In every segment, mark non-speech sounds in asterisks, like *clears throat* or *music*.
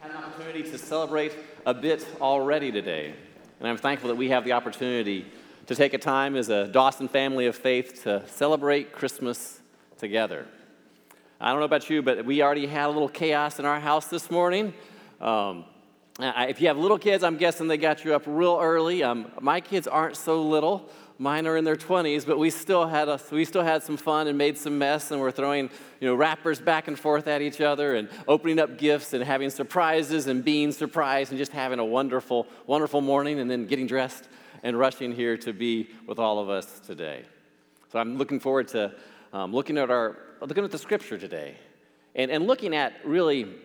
had an opportunity to celebrate a bit already today. And I'm thankful that we have the opportunity to take a time as a Dawson family of faith to celebrate Christmas together. I don't know about you, but we already had a little chaos in our house this morning. Um, if you have little kids, I'm guessing they got you up real early. Um, my kids aren't so little. Mine are in their 20s, but we still had a, we still had some fun and made some mess, and we're throwing you know wrappers back and forth at each other, and opening up gifts, and having surprises, and being surprised, and just having a wonderful, wonderful morning, and then getting dressed and rushing here to be with all of us today. So I'm looking forward to um, looking at our looking at the scripture today, and, and looking at really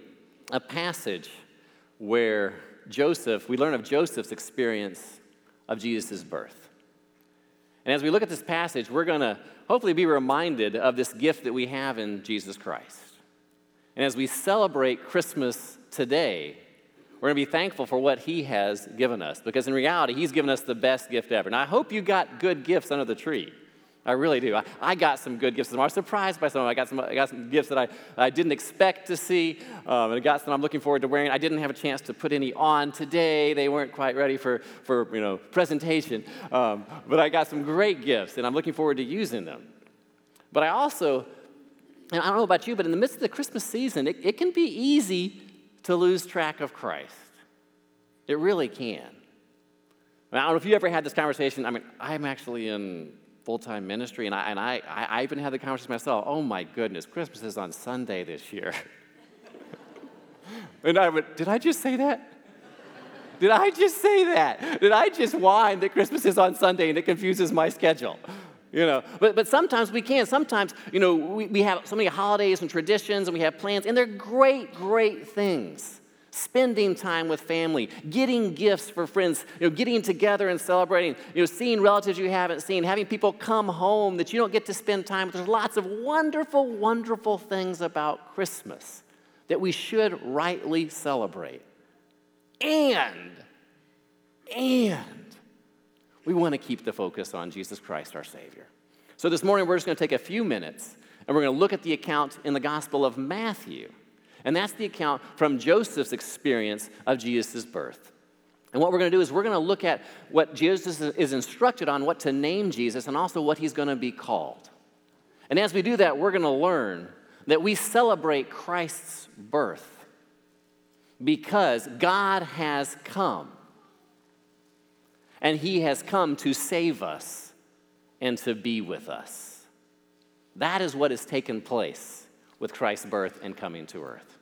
a passage where Joseph, we learn of Joseph's experience of Jesus' birth. And as we look at this passage, we're going to hopefully be reminded of this gift that we have in Jesus Christ. And as we celebrate Christmas today, we're going to be thankful for what He has given us because in reality, He's given us the best gift ever. And I hope you got good gifts under the tree. I really do. I, I, got some good gifts. I was surprised by some of them. I got some, I got some gifts that I, I didn't expect to see, um, and I got some I'm looking forward to wearing. I didn't have a chance to put any on today. They weren't quite ready for, for you know, presentation. Um, but I got some great gifts, and I'm looking forward to using them. But I also, and I don't know about you, but in the midst of the Christmas season, it, it can be easy to lose track of Christ. It really can. I don't know if you ever had this conversation. I mean, I'm actually in full time ministry. And, I, and I, I even had the conversation myself oh my goodness, Christmas is on Sunday this year. *laughs* and I went, did I just say that? Did I just say that? Did I just whine that Christmas is on Sunday and it confuses my schedule? You know, but, but sometimes we can. Sometimes, you know, we, we have so many holidays and traditions and we have plans, and they're great, great things spending time with family, getting gifts for friends, you know, getting together and celebrating, you know, seeing relatives you haven't seen, having people come home that you don't get to spend time with. There's lots of wonderful, wonderful things about Christmas that we should rightly celebrate. And, and, we want to keep the focus on Jesus Christ, our Savior. So this morning, we're just going to take a few minutes and we're going to look at the account in the Gospel of Matthew and that's the account from Joseph's experience of Jesus' birth. And what we're going to do is we're going to look at what Jesus is instructed on, what to name Jesus, and also what he's going to be called. And as we do that, we're going to learn that we celebrate Christ's birth because God has come. And he has come to save us and to be with us. That is what has taken place with Christ's birth and coming to earth.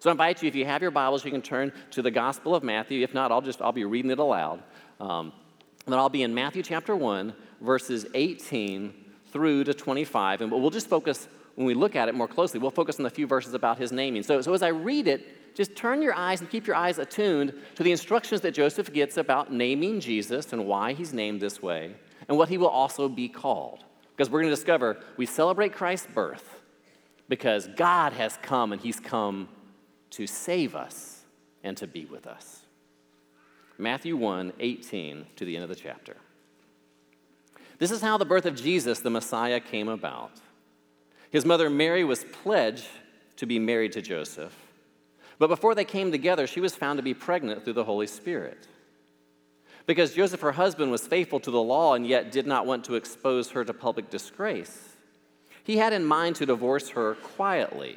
So I invite you, if you have your Bibles, you can turn to the Gospel of Matthew. If not, I'll just I'll be reading it aloud. Um, and I'll be in Matthew chapter 1, verses 18 through to 25. And we'll just focus, when we look at it more closely, we'll focus on the few verses about his naming. So, so as I read it, just turn your eyes and keep your eyes attuned to the instructions that Joseph gets about naming Jesus and why he's named this way, and what he will also be called. Because we're going to discover we celebrate Christ's birth because God has come and he's come to save us and to be with us. Matthew 1 18 to the end of the chapter. This is how the birth of Jesus, the Messiah, came about. His mother Mary was pledged to be married to Joseph, but before they came together, she was found to be pregnant through the Holy Spirit. Because Joseph, her husband, was faithful to the law and yet did not want to expose her to public disgrace, he had in mind to divorce her quietly.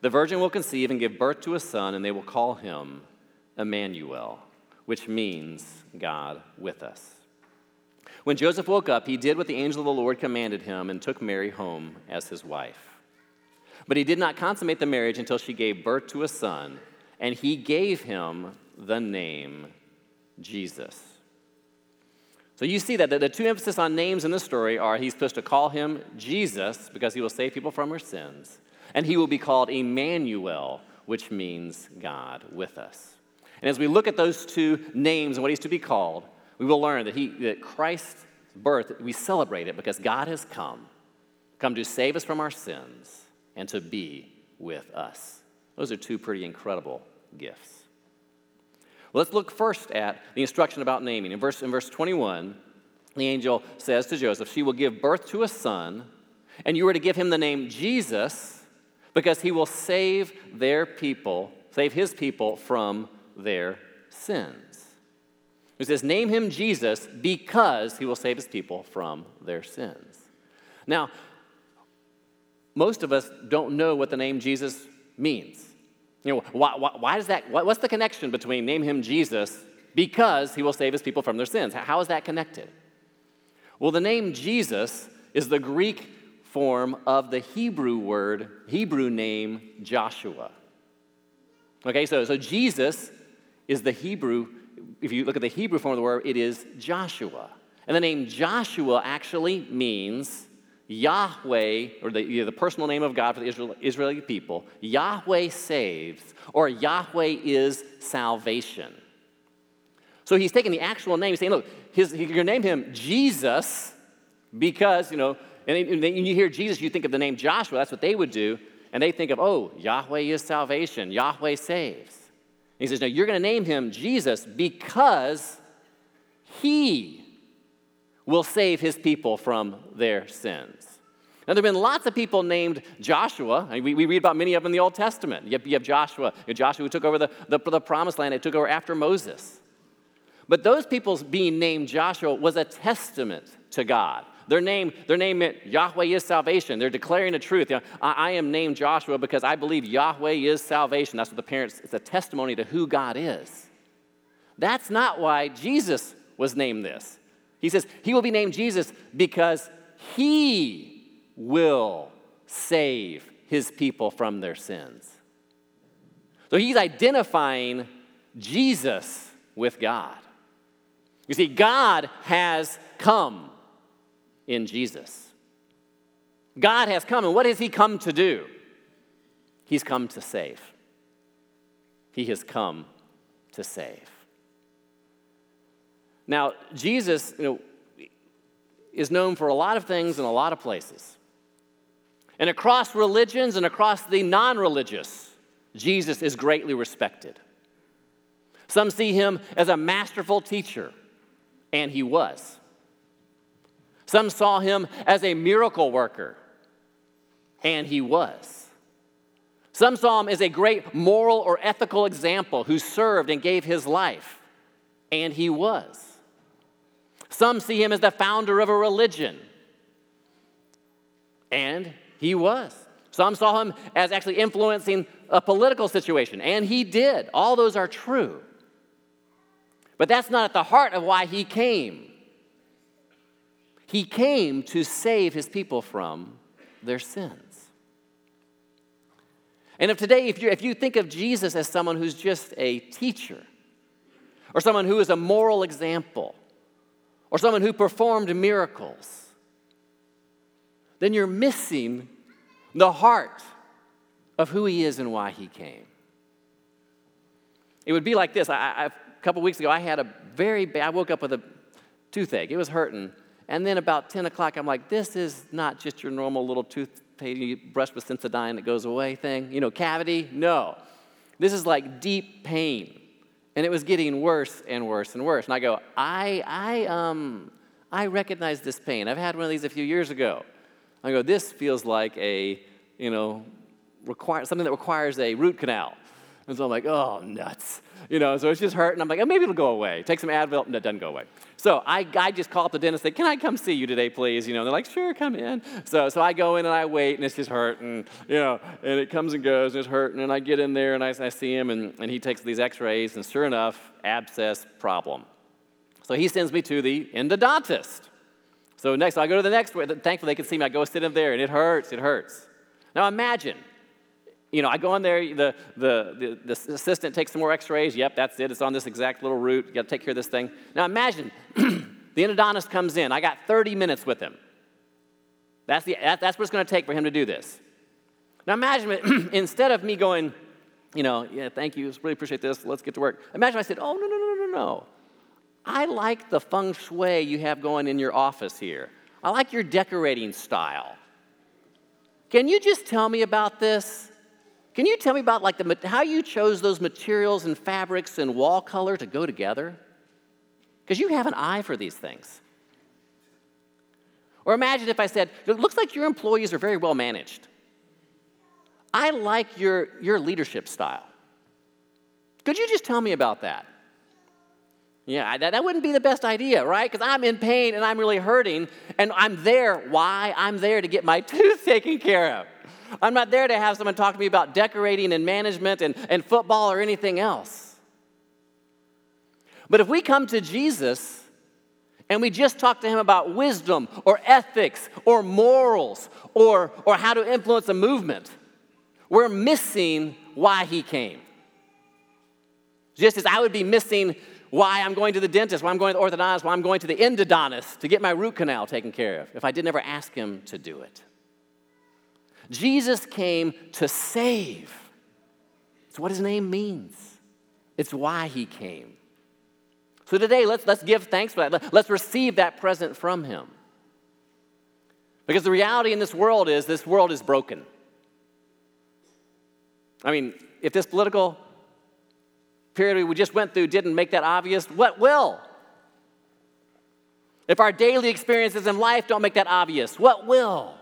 The virgin will conceive and give birth to a son, and they will call him Emmanuel, which means God with us. When Joseph woke up, he did what the angel of the Lord commanded him and took Mary home as his wife. But he did not consummate the marriage until she gave birth to a son, and he gave him the name Jesus. So you see that the two emphasis on names in the story are he's supposed to call him Jesus because he will save people from their sins, and he will be called Emmanuel, which means God with us. And as we look at those two names and what he's to be called, we will learn that, he, that Christ's birth, we celebrate it because God has come, come to save us from our sins and to be with us. Those are two pretty incredible gifts. Well, let's look first at the instruction about naming. In verse, in verse 21, the angel says to Joseph, She will give birth to a son, and you are to give him the name Jesus because he will save their people, save his people from their sins. He says, Name him Jesus because he will save his people from their sins. Now, most of us don't know what the name Jesus means. You know, why, why, why does that, what's the connection between name him Jesus because he will save his people from their sins? How is that connected? Well, the name Jesus is the Greek form of the Hebrew word, Hebrew name Joshua. Okay, so, so Jesus is the Hebrew, if you look at the Hebrew form of the word, it is Joshua. And the name Joshua actually means Yahweh, or the, you know, the personal name of God for the Israel, Israeli people, Yahweh saves, or Yahweh is salvation. So he's taking the actual name, he's saying, look, his, you're going to name him Jesus because, you know, and when you hear Jesus, you think of the name Joshua, that's what they would do, and they think of, oh, Yahweh is salvation, Yahweh saves. And he says, no, you're going to name him Jesus because he will save his people from their sins. Now, there have been lots of people named Joshua. I mean, we, we read about many of them in the Old Testament. You have, you have Joshua, you have Joshua who took over the, the, the promised land, He took over after Moses. But those people being named Joshua was a testament to God. Their name, their name meant Yahweh is salvation. They're declaring the truth. You know, I, I, am named Joshua because I believe Yahweh is salvation. That's what the parents, it's a testimony to who God is. That's not why Jesus was named this. He says he will be named Jesus because he will save his people from their sins. So he's identifying Jesus with God. You see, God has come in Jesus. God has come, and what has He come to do? He's come to save. He has come to save. Now, Jesus, you know, is known for a lot of things in a lot of places. And across religions and across the non religious, Jesus is greatly respected. Some see him as a masterful teacher, and he was. Some saw him as a miracle worker, and he was. Some saw him as a great moral or ethical example who served and gave his life, and he was. Some see him as the founder of a religion, and he was. Some saw him as actually influencing a political situation, and he did. All those are true. But that's not at the heart of why he came. He came to save his people from their sins. And if today, if you, if you think of Jesus as someone who's just a teacher, or someone who is a moral example, or someone who performed miracles, then you're missing the heart of who he is and why he came. It would be like this. I, I, a couple weeks ago, I had a very bad, I woke up with a toothache. It was hurting. And then about 10 o'clock, I'm like, this is not just your normal little toothpaste you brush with Sensodyne that goes away thing. You know, cavity? No. This is like deep pain. And it was getting worse and worse and worse. And I go, I, I, um, I recognize this pain. I've had one of these a few years ago. I go, this feels like a, you know, require, something that requires a root canal. And so I'm like, oh, nuts. You know, so it's just hurting. I'm like, oh, maybe it'll go away. Take some Advil. and it doesn't go away. So I, I just call up the dentist and say, can I come see you today, please? You know, they're like, sure, come in. So, so I go in and I wait, and it's just hurting, you know, and it comes and goes, and it's hurting. And I get in there and I, I see him, and, and he takes these x rays, and sure enough, abscess problem. So he sends me to the endodontist. So next, I go to the next. Thankfully, they can see me. I go sit in there, and it hurts. It hurts. Now imagine you know, I go in there, the, the, the, the assistant takes some more x rays. Yep, that's it. It's on this exact little root. You got to take care of this thing. Now imagine *clears throat* the endodontist comes in. I got 30 minutes with him. That's, the, that, that's what it's going to take for him to do this. Now imagine *clears throat* instead of me going, you know, yeah, thank you, really appreciate this, let's get to work. Imagine I said, oh, no, no, no, no, no. I like the feng shui you have going in your office here. I like your decorating style. Can you just tell me about this? Can you tell me about like the, how you chose those materials and fabrics and wall color to go together? Because you have an eye for these things. Or imagine if I said, it looks like your employees are very well managed. I like your, your leadership style. Could you just tell me about that? Yeah, that, that wouldn't be the best idea, right? Because I'm in pain and I'm really hurting, and I'm there. Why? I'm there to get my *laughs* tooth taken care of. I'm not there to have someone talk to me about decorating and management and, and football or anything else. But if we come to Jesus and we just talk to him about wisdom or ethics or morals or, or how to influence a movement, we're missing why he came. Just as I would be missing why I'm going to the dentist, why I'm going to the orthodontist, why I'm going to the endodontist to get my root canal taken care of if I didn't ever ask him to do it. Jesus came to save. It's what his name means. It's why he came. So today, let's, let's give thanks for that. Let's receive that present from him. Because the reality in this world is this world is broken. I mean, if this political period we just went through didn't make that obvious, what will? If our daily experiences in life don't make that obvious, what will?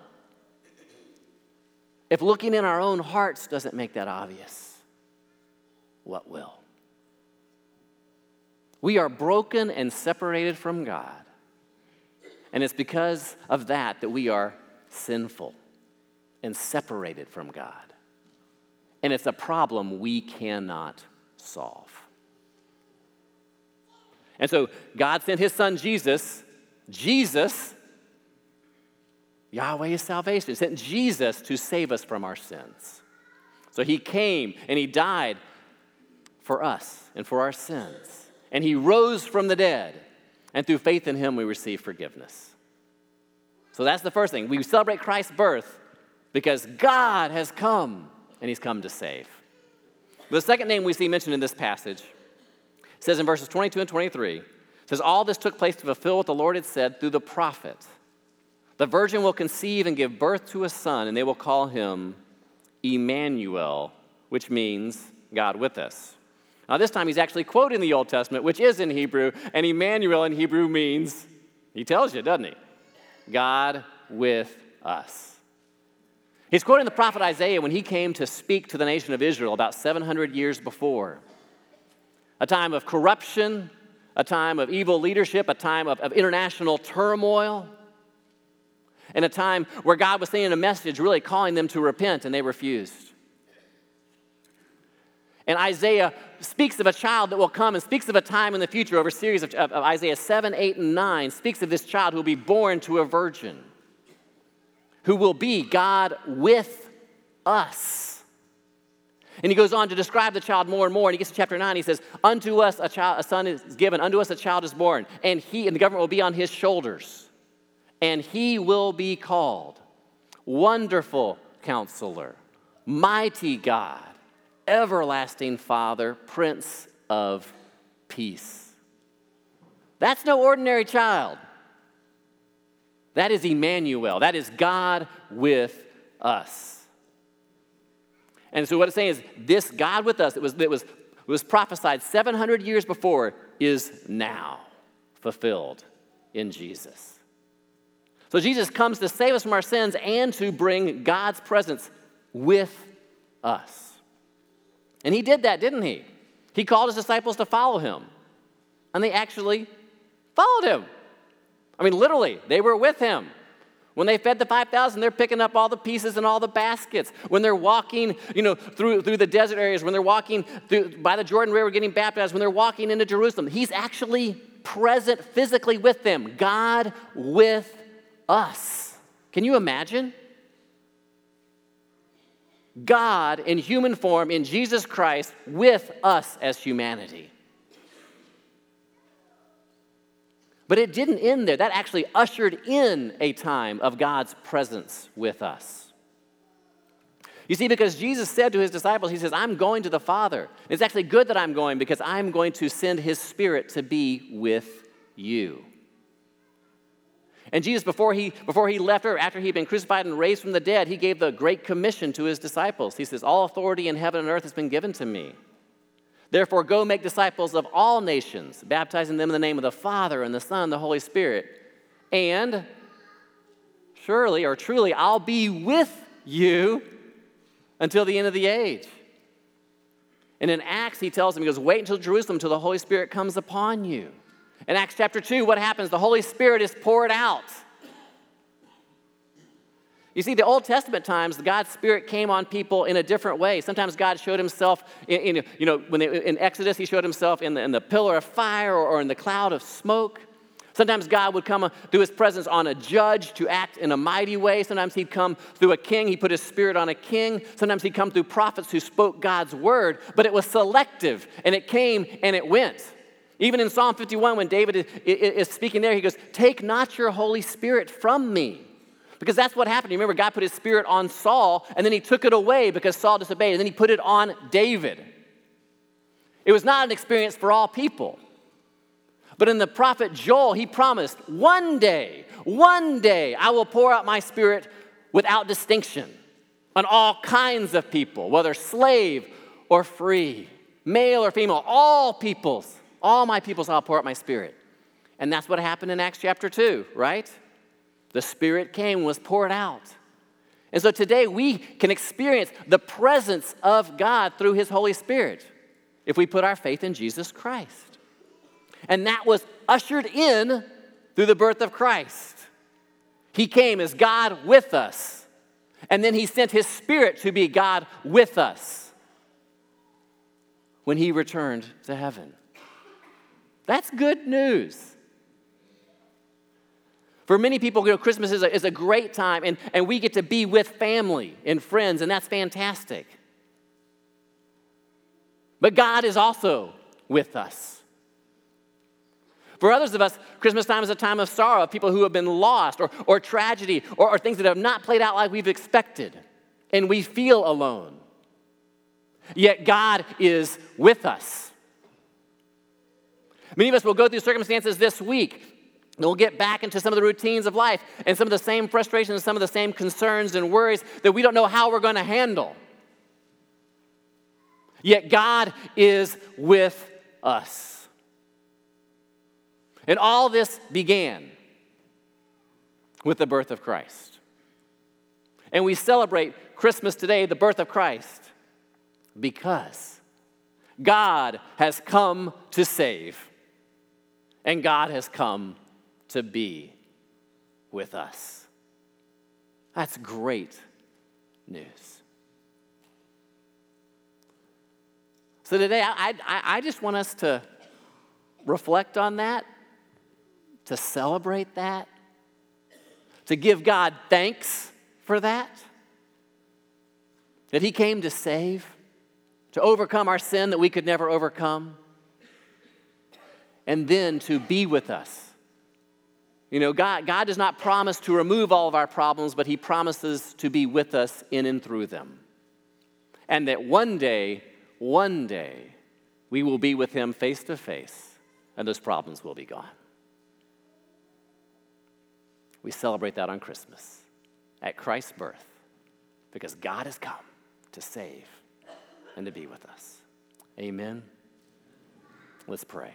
If looking in our own hearts doesn't make that obvious, what will? We are broken and separated from God. And it's because of that that we are sinful and separated from God and it's a problem we cannot solve. And so God sent his son Jesus, Jesus, Yahweh is salvation, sent Jesus to save us from our sins. So he came and he died for us and for our sins. And he rose from the dead. And through faith in him, we receive forgiveness. So that's the first thing. We celebrate Christ's birth because God has come and he's come to save. The second name we see mentioned in this passage says in verses 22 and 23 says all this took place to fulfill what the Lord had said through the prophet. The virgin will conceive and give birth to a son and they will call him Emmanuel, which means God with us. Now this time he's actually quoting the Old Testament, which is in Hebrew, and Emmanuel in Hebrew means he tells you, doesn't he? God with us. He's quoting the prophet Isaiah when he came to speak to the nation of Israel about 700 years before. A time of corruption, a time of evil leadership, a time of, of international turmoil, and a time where God was sending a message really calling them to repent, and they refused. And Isaiah speaks of a child that will come and speaks of a time in the future over a series of, of, of Isaiah 7, 8, and 9, speaks of this child who will be born to a virgin who will be God with us. And he goes on to describe the child more and more. And he gets to chapter 9. He says, Unto us a, child, a son is given, unto us a child is born, and he and the government will be on his shoulders. And he will be called Wonderful Counselor, Mighty God, Everlasting Father, Prince of Peace. That's no ordinary child. That is Emmanuel. That is God with us. And so what it's saying is this God with us that was, that was, was prophesied 700 years before is now fulfilled in Jesus. So Jesus comes to save us from our sins and to bring God's presence with us. And he did that, didn't he? He called his disciples to follow him. And they actually followed him. I mean, literally, they were with him. When they fed the 5,000, they're picking up all the pieces and all the baskets. When they're walking, you know, through, through the desert areas, when they're walking through, by the Jordan River getting baptized, when they're walking into Jerusalem, he's actually present physically with them. God with us. Can you imagine? God in human form, in Jesus Christ, with us as humanity. But it didn't end there. That actually ushered in a time of God's presence with us. You see, because Jesus said to his disciples, He says, I'm going to the Father. It's actually good that I'm going because I'm going to send His Spirit to be with you. And Jesus, before he, before he left earth, after he'd been crucified and raised from the dead, he gave the Great Commission to his disciples. He says, All authority in heaven and earth has been given to me. Therefore, go make disciples of all nations, baptizing them in the name of the Father and the Son and the Holy Spirit. And surely or truly, I'll be with you until the end of the age. And in Acts, he tells them, he goes, Wait until Jerusalem, until the Holy Spirit comes upon you. In Acts chapter 2, what happens? The Holy Spirit is poured out. You see, the Old Testament times, God's Spirit came on people in a different way. Sometimes God showed Himself in, in you know, when they, in Exodus, He showed Himself in the, in the pillar of fire or, or in the cloud of smoke. Sometimes God would come uh, through His presence on a judge to act in a mighty way. Sometimes He'd come through a king. He put His Spirit on a king. Sometimes He'd come through prophets who spoke God's word, but it was selective and it came and it went. Even in Psalm 51, when David is speaking there, he goes, Take not your Holy Spirit from me. Because that's what happened. You remember, God put his spirit on Saul, and then he took it away because Saul disobeyed, and then he put it on David. It was not an experience for all people. But in the prophet Joel, he promised, One day, one day, I will pour out my spirit without distinction on all kinds of people, whether slave or free, male or female, all peoples. All my peoples I'll pour out my spirit. And that's what happened in Acts chapter 2, right? The Spirit came was poured out. And so today we can experience the presence of God through His Holy Spirit if we put our faith in Jesus Christ. And that was ushered in through the birth of Christ. He came as God with us, and then He sent His Spirit to be God with us when He returned to heaven. That's good news. For many people, you know, Christmas is a, is a great time, and, and we get to be with family and friends, and that's fantastic. But God is also with us. For others of us, Christmas time is a time of sorrow, of people who have been lost, or, or tragedy, or, or things that have not played out like we've expected, and we feel alone. Yet God is with us. Many of us will go through circumstances this week. And we'll get back into some of the routines of life and some of the same frustrations, some of the same concerns and worries that we don't know how we're going to handle. Yet God is with us. And all this began with the birth of Christ. And we celebrate Christmas today, the birth of Christ, because God has come to save and God has come to be with us. That's great news. So today, I, I, I just want us to reflect on that, to celebrate that, to give God thanks for that, that He came to save, to overcome our sin that we could never overcome and then to be with us. You know, God, God does not promise to remove all of our problems, but He promises to be with us in and through them. And that one day, one day, we will be with Him face to face, and those problems will be gone. We celebrate that on Christmas, at Christ's birth, because God has come to save and to be with us. Amen. Let's pray.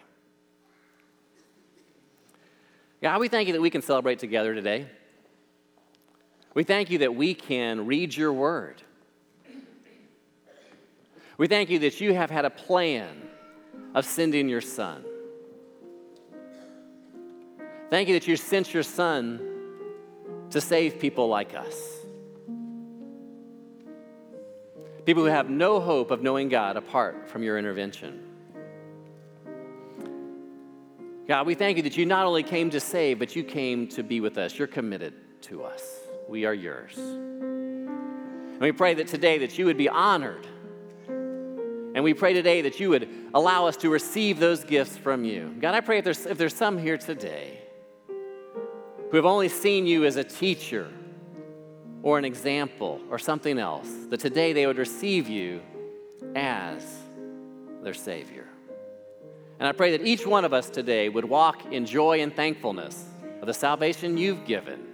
God, we thank you that we can celebrate together today. We thank you that we can read your word. We thank you that you have had a plan of sending your son. Thank you that you sent your son to save people like us. People who have no hope of knowing God apart from your intervention. God, we thank you that you not only came to save, but you came to be with us. You're committed to us. We are yours. And we pray that today that you would be honored. And we pray today that you would allow us to receive those gifts from you. God, I pray if there's, if there's some here today who have only seen you as a teacher, or an example or something else, that today they would receive you as their Savior. And I pray that each one of us today would walk in joy and thankfulness of the salvation you've given,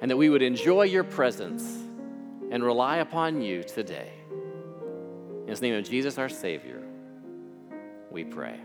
and that we would enjoy your presence and rely upon you today. In the name of Jesus, our Savior, we pray.